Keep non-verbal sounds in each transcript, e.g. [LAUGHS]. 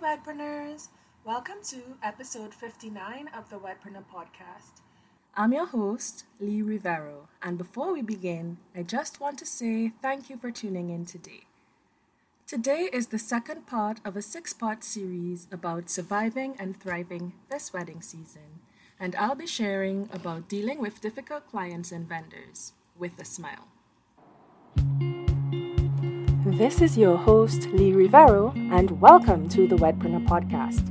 Wedpreneurs! Welcome to episode 59 of the Wedpreneur podcast. I'm your host, Lee Rivero, and before we begin, I just want to say thank you for tuning in today. Today is the second part of a six part series about surviving and thriving this wedding season, and I'll be sharing about dealing with difficult clients and vendors with a smile. This is your host, Lee Rivero, and welcome to the Wedpreneur Podcast.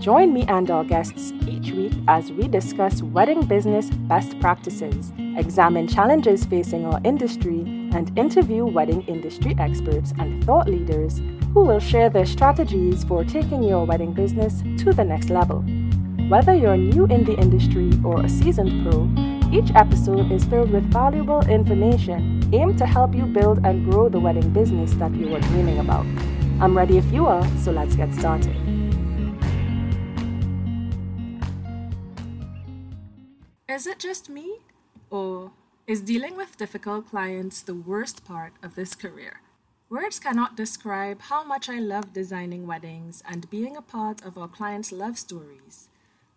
Join me and our guests each week as we discuss wedding business best practices, examine challenges facing our industry, and interview wedding industry experts and thought leaders who will share their strategies for taking your wedding business to the next level. Whether you're new in the industry or a seasoned pro, each episode is filled with valuable information aimed to help you build and grow the wedding business that you are dreaming about. I'm ready if you are, so let's get started. Is it just me? Or is dealing with difficult clients the worst part of this career? Words cannot describe how much I love designing weddings and being a part of our clients' love stories.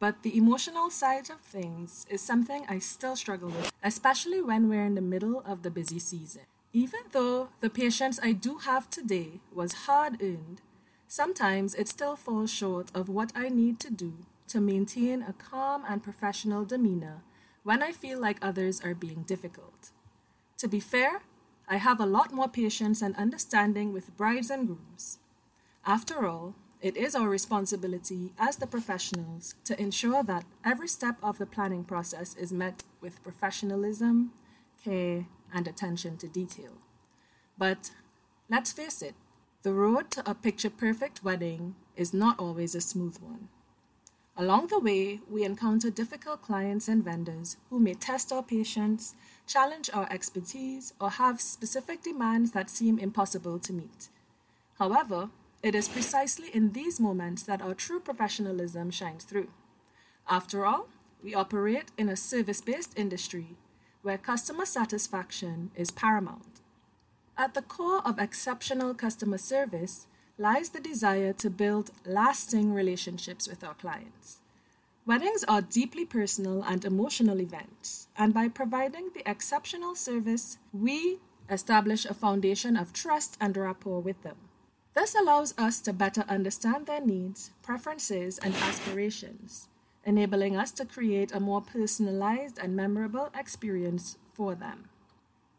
But the emotional side of things is something I still struggle with, especially when we're in the middle of the busy season. Even though the patience I do have today was hard earned, sometimes it still falls short of what I need to do to maintain a calm and professional demeanor when I feel like others are being difficult. To be fair, I have a lot more patience and understanding with brides and grooms. After all, it is our responsibility as the professionals to ensure that every step of the planning process is met with professionalism, care, and attention to detail. But let's face it, the road to a picture perfect wedding is not always a smooth one. Along the way, we encounter difficult clients and vendors who may test our patience, challenge our expertise, or have specific demands that seem impossible to meet. However, it is precisely in these moments that our true professionalism shines through. After all, we operate in a service based industry where customer satisfaction is paramount. At the core of exceptional customer service lies the desire to build lasting relationships with our clients. Weddings are deeply personal and emotional events, and by providing the exceptional service, we establish a foundation of trust and rapport with them. This allows us to better understand their needs, preferences, and aspirations, enabling us to create a more personalized and memorable experience for them.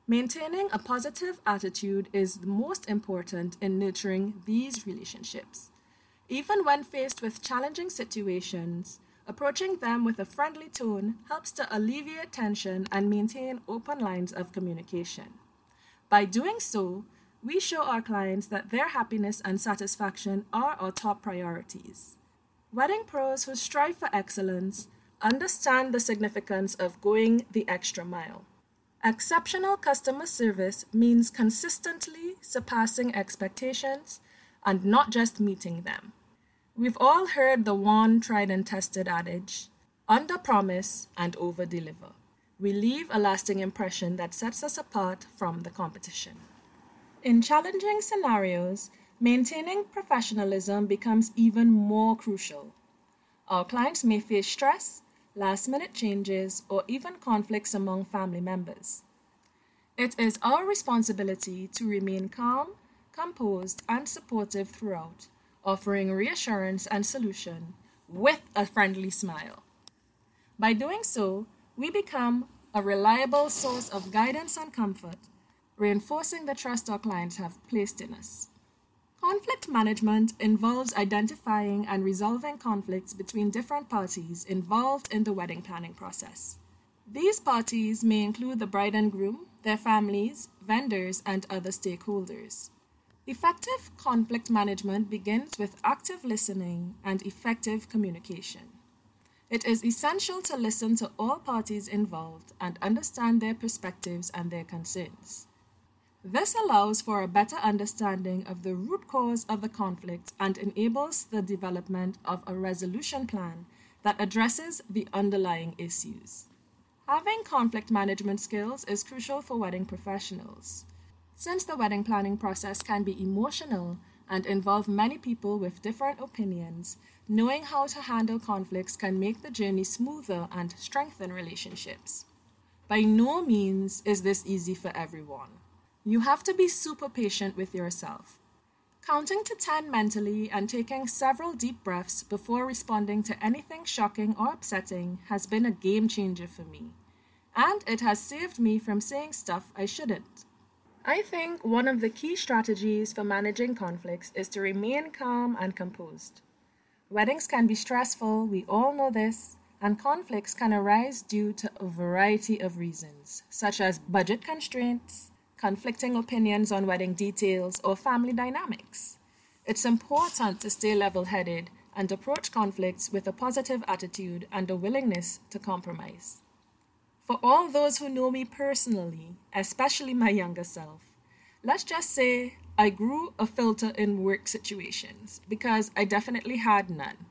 Maintaining a positive attitude is the most important in nurturing these relationships. Even when faced with challenging situations, approaching them with a friendly tone helps to alleviate tension and maintain open lines of communication. By doing so, we show our clients that their happiness and satisfaction are our top priorities. Wedding pros who strive for excellence understand the significance of going the extra mile. Exceptional customer service means consistently surpassing expectations and not just meeting them. We've all heard the one tried and tested adage under promise and over deliver. We leave a lasting impression that sets us apart from the competition. In challenging scenarios, maintaining professionalism becomes even more crucial. Our clients may face stress, last minute changes, or even conflicts among family members. It is our responsibility to remain calm, composed, and supportive throughout, offering reassurance and solution with a friendly smile. By doing so, we become a reliable source of guidance and comfort reinforcing the trust our clients have placed in us. Conflict management involves identifying and resolving conflicts between different parties involved in the wedding planning process. These parties may include the bride and groom, their families, vendors, and other stakeholders. Effective conflict management begins with active listening and effective communication. It is essential to listen to all parties involved and understand their perspectives and their concerns. This allows for a better understanding of the root cause of the conflict and enables the development of a resolution plan that addresses the underlying issues. Having conflict management skills is crucial for wedding professionals. Since the wedding planning process can be emotional, and involve many people with different opinions, knowing how to handle conflicts can make the journey smoother and strengthen relationships. By no means is this easy for everyone. You have to be super patient with yourself. Counting to 10 mentally and taking several deep breaths before responding to anything shocking or upsetting has been a game changer for me. And it has saved me from saying stuff I shouldn't. I think one of the key strategies for managing conflicts is to remain calm and composed. Weddings can be stressful, we all know this, and conflicts can arise due to a variety of reasons, such as budget constraints, conflicting opinions on wedding details, or family dynamics. It's important to stay level headed and approach conflicts with a positive attitude and a willingness to compromise. For all those who know me personally, especially my younger self, let's just say I grew a filter in work situations because I definitely had none.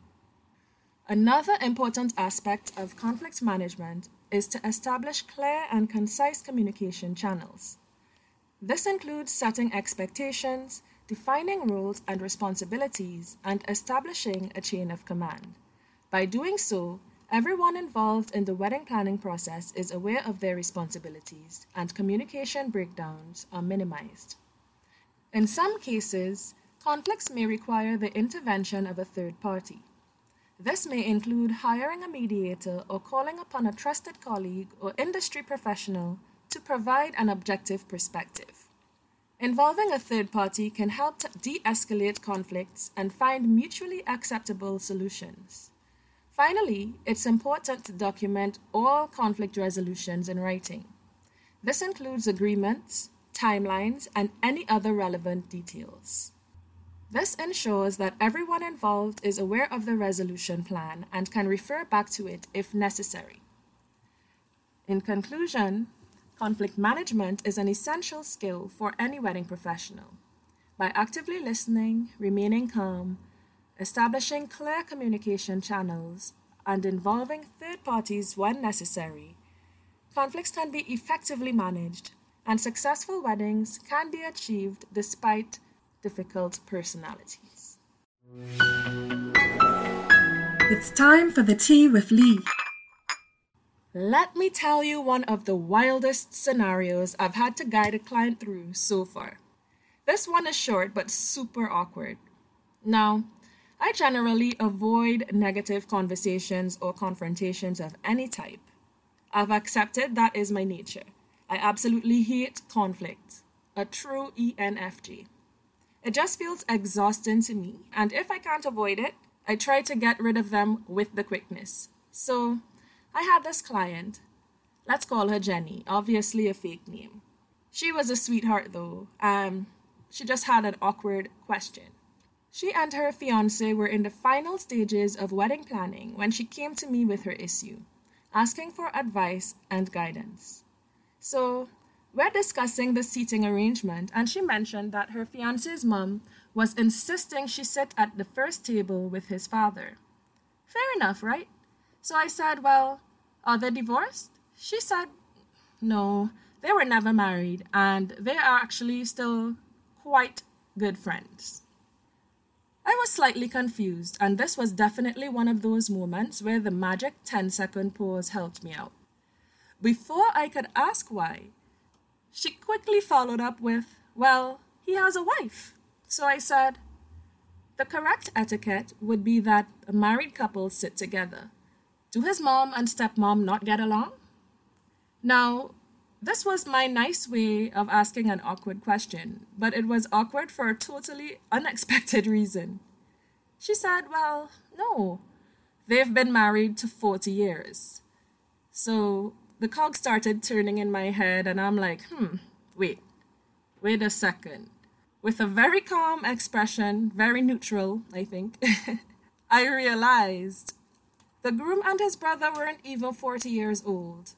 Another important aspect of conflict management is to establish clear and concise communication channels. This includes setting expectations, defining roles and responsibilities, and establishing a chain of command. By doing so, everyone involved in the wedding planning process is aware of their responsibilities and communication breakdowns are minimized. In some cases, conflicts may require the intervention of a third party. This may include hiring a mediator or calling upon a trusted colleague or industry professional to provide an objective perspective. Involving a third party can help de escalate conflicts and find mutually acceptable solutions. Finally, it's important to document all conflict resolutions in writing. This includes agreements, timelines, and any other relevant details. This ensures that everyone involved is aware of the resolution plan and can refer back to it if necessary. In conclusion, Conflict management is an essential skill for any wedding professional. By actively listening, remaining calm, establishing clear communication channels, and involving third parties when necessary, conflicts can be effectively managed and successful weddings can be achieved despite difficult personalities. It's time for the tea with Lee. Let me tell you one of the wildest scenarios I've had to guide a client through so far. This one is short but super awkward. Now, I generally avoid negative conversations or confrontations of any type. I've accepted that is my nature. I absolutely hate conflict, a true ENFJ. It just feels exhausting to me, and if I can't avoid it, I try to get rid of them with the quickness. So, I had this client. Let's call her Jenny, obviously a fake name. She was a sweetheart though. Um, she just had an awkward question. She and her fiance were in the final stages of wedding planning when she came to me with her issue, asking for advice and guidance. So, we're discussing the seating arrangement, and she mentioned that her fiance's mom was insisting she sit at the first table with his father. Fair enough, right? So I said, Well, are they divorced? She said, No, they were never married, and they are actually still quite good friends. I was slightly confused, and this was definitely one of those moments where the magic 10 second pause helped me out. Before I could ask why, she quickly followed up with, Well, he has a wife. So I said, The correct etiquette would be that a married couple sit together. Do his mom and stepmom not get along? Now, this was my nice way of asking an awkward question, but it was awkward for a totally unexpected reason. She said, Well, no, they've been married to 40 years. So the cog started turning in my head, and I'm like, hmm, wait, wait a second. With a very calm expression, very neutral, I think, [LAUGHS] I realized the groom and his brother weren't even 40 years old.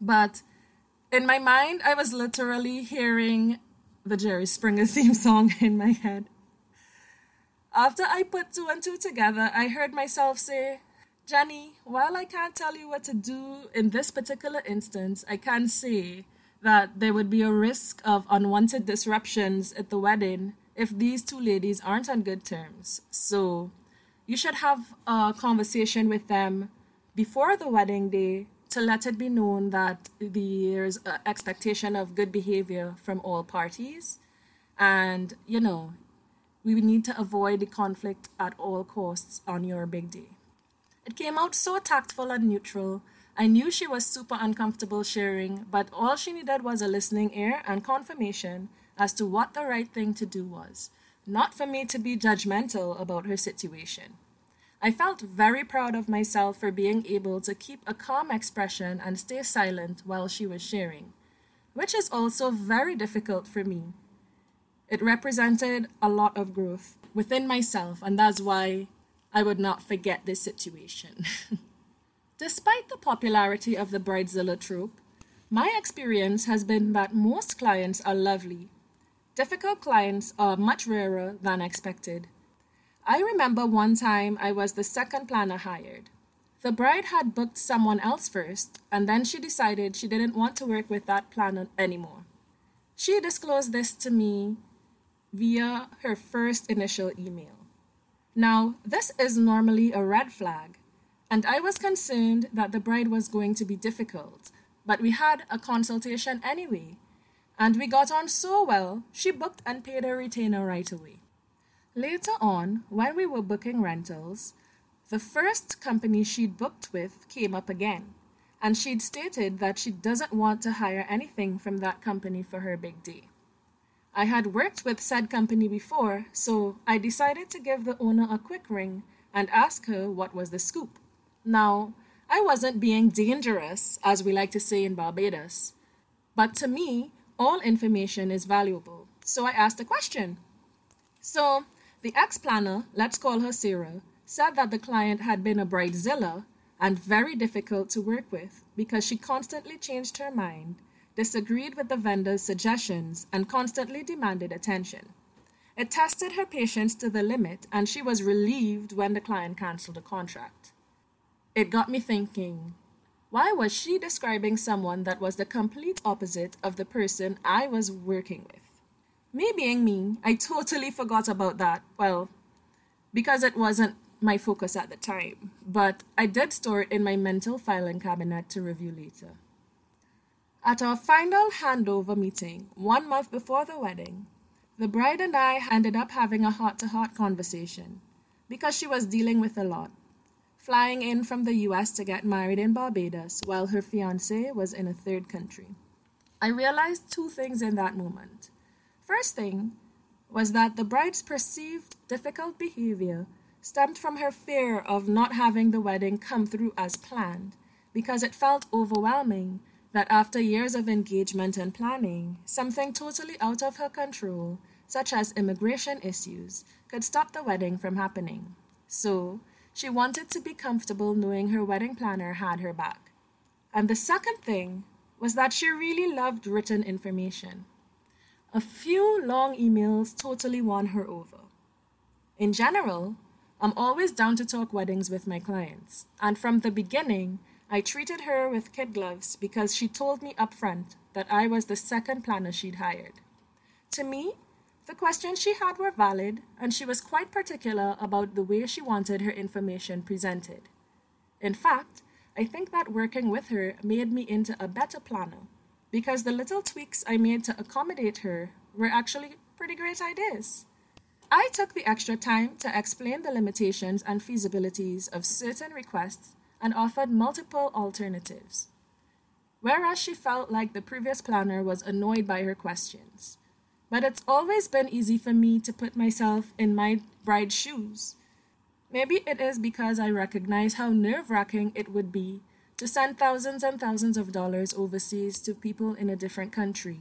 But in my mind, I was literally hearing the Jerry Springer [LAUGHS] theme song in my head. After I put two and two together, I heard myself say, Jenny, while I can't tell you what to do in this particular instance, I can say that there would be a risk of unwanted disruptions at the wedding if these two ladies aren't on good terms. So you should have a conversation with them before the wedding day to let it be known that there's expectation of good behavior from all parties. And, you know, we need to avoid the conflict at all costs on your big day. It came out so tactful and neutral. I knew she was super uncomfortable sharing, but all she needed was a listening ear and confirmation as to what the right thing to do was, not for me to be judgmental about her situation. I felt very proud of myself for being able to keep a calm expression and stay silent while she was sharing, which is also very difficult for me. It represented a lot of growth within myself, and that's why I would not forget this situation. [LAUGHS] Despite the popularity of the Bridezilla trope, my experience has been that most clients are lovely. Difficult clients are much rarer than expected. I remember one time I was the second planner hired. The bride had booked someone else first, and then she decided she didn't want to work with that planner anymore. She disclosed this to me via her first initial email. Now, this is normally a red flag, and I was concerned that the bride was going to be difficult, but we had a consultation anyway, and we got on so well, she booked and paid her retainer right away. Later on, when we were booking rentals, the first company she'd booked with came up again, and she'd stated that she doesn't want to hire anything from that company for her big day. I had worked with said company before, so I decided to give the owner a quick ring and ask her what was the scoop. Now, I wasn't being dangerous, as we like to say in Barbados, but to me, all information is valuable, so I asked a question. So, the ex planner, let's call her Sarah, said that the client had been a bridezilla and very difficult to work with because she constantly changed her mind, disagreed with the vendor's suggestions, and constantly demanded attention. It tested her patience to the limit, and she was relieved when the client canceled the contract. It got me thinking why was she describing someone that was the complete opposite of the person I was working with? Me being me, I totally forgot about that. Well, because it wasn't my focus at the time, but I did store it in my mental filing cabinet to review later. At our final handover meeting, one month before the wedding, the bride and I ended up having a heart to heart conversation because she was dealing with a lot. Flying in from the US to get married in Barbados while her fiance was in a third country. I realized two things in that moment. First thing was that the bride's perceived difficult behavior stemmed from her fear of not having the wedding come through as planned, because it felt overwhelming that after years of engagement and planning, something totally out of her control, such as immigration issues, could stop the wedding from happening. So, she wanted to be comfortable knowing her wedding planner had her back. And the second thing was that she really loved written information. A few long emails totally won her over. In general, I'm always down to talk weddings with my clients, and from the beginning, I treated her with kid gloves because she told me upfront that I was the second planner she'd hired. To me, the questions she had were valid, and she was quite particular about the way she wanted her information presented. In fact, I think that working with her made me into a better planner because the little tweaks I made to accommodate her were actually pretty great ideas. I took the extra time to explain the limitations and feasibilities of certain requests and offered multiple alternatives. Whereas she felt like the previous planner was annoyed by her questions. But it's always been easy for me to put myself in my bride's shoes. Maybe it is because I recognize how nerve wracking it would be to send thousands and thousands of dollars overseas to people in a different country.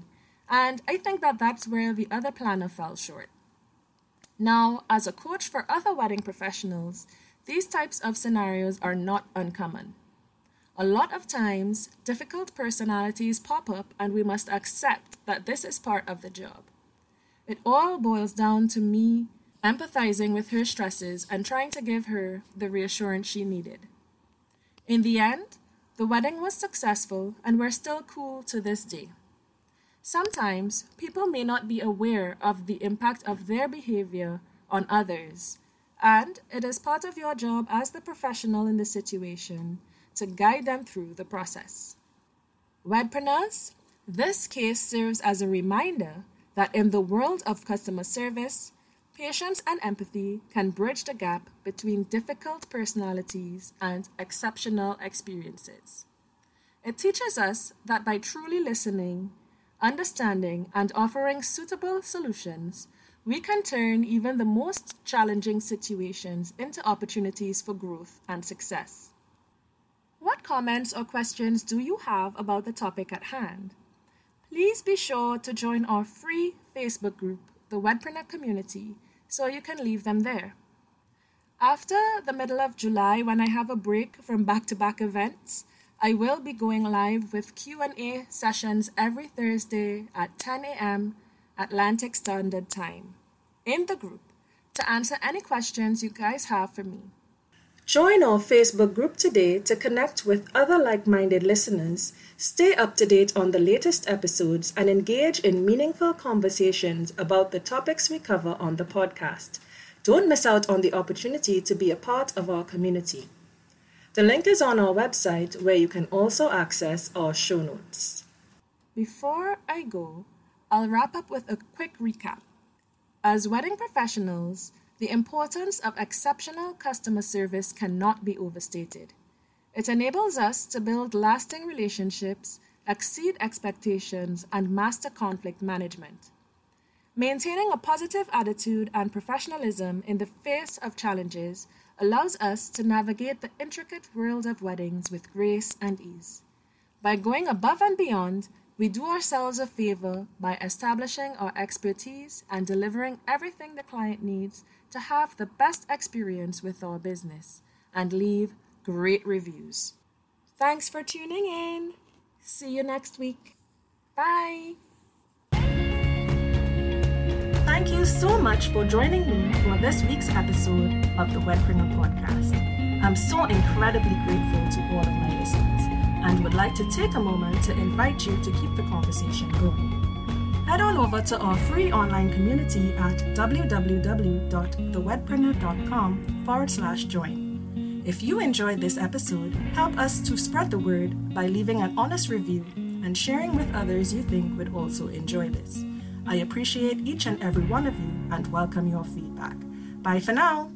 And I think that that's where the other planner fell short. Now, as a coach for other wedding professionals, these types of scenarios are not uncommon. A lot of times, difficult personalities pop up, and we must accept that this is part of the job. It all boils down to me empathizing with her stresses and trying to give her the reassurance she needed. In the end, the wedding was successful and we're still cool to this day. Sometimes people may not be aware of the impact of their behavior on others, and it is part of your job as the professional in the situation to guide them through the process. Wedpreneurs, this case serves as a reminder that in the world of customer service, patience and empathy can bridge the gap between difficult personalities and exceptional experiences. It teaches us that by truly listening, understanding, and offering suitable solutions, we can turn even the most challenging situations into opportunities for growth and success. What comments or questions do you have about the topic at hand? Please be sure to join our free Facebook group, the Wedpreneur Community, so you can leave them there. After the middle of July, when I have a break from back-to-back events, I will be going live with Q&A sessions every Thursday at 10 a.m. Atlantic Standard Time in the group to answer any questions you guys have for me. Join our Facebook group today to connect with other like minded listeners, stay up to date on the latest episodes, and engage in meaningful conversations about the topics we cover on the podcast. Don't miss out on the opportunity to be a part of our community. The link is on our website where you can also access our show notes. Before I go, I'll wrap up with a quick recap. As wedding professionals, the importance of exceptional customer service cannot be overstated. It enables us to build lasting relationships, exceed expectations, and master conflict management. Maintaining a positive attitude and professionalism in the face of challenges allows us to navigate the intricate world of weddings with grace and ease. By going above and beyond, we do ourselves a favor by establishing our expertise and delivering everything the client needs to have the best experience with our business and leave great reviews. Thanks for tuning in. See you next week. Bye. Thank you so much for joining me for this week's episode of the Wedpreneur Podcast. I'm so incredibly grateful to all of my listeners and would like to take a moment to invite you to keep the conversation going. Head on over to our free online community at www.thewedpreneur.com forward slash join. If you enjoyed this episode, help us to spread the word by leaving an honest review and sharing with others you think would also enjoy this. I appreciate each and every one of you and welcome your feedback. Bye for now.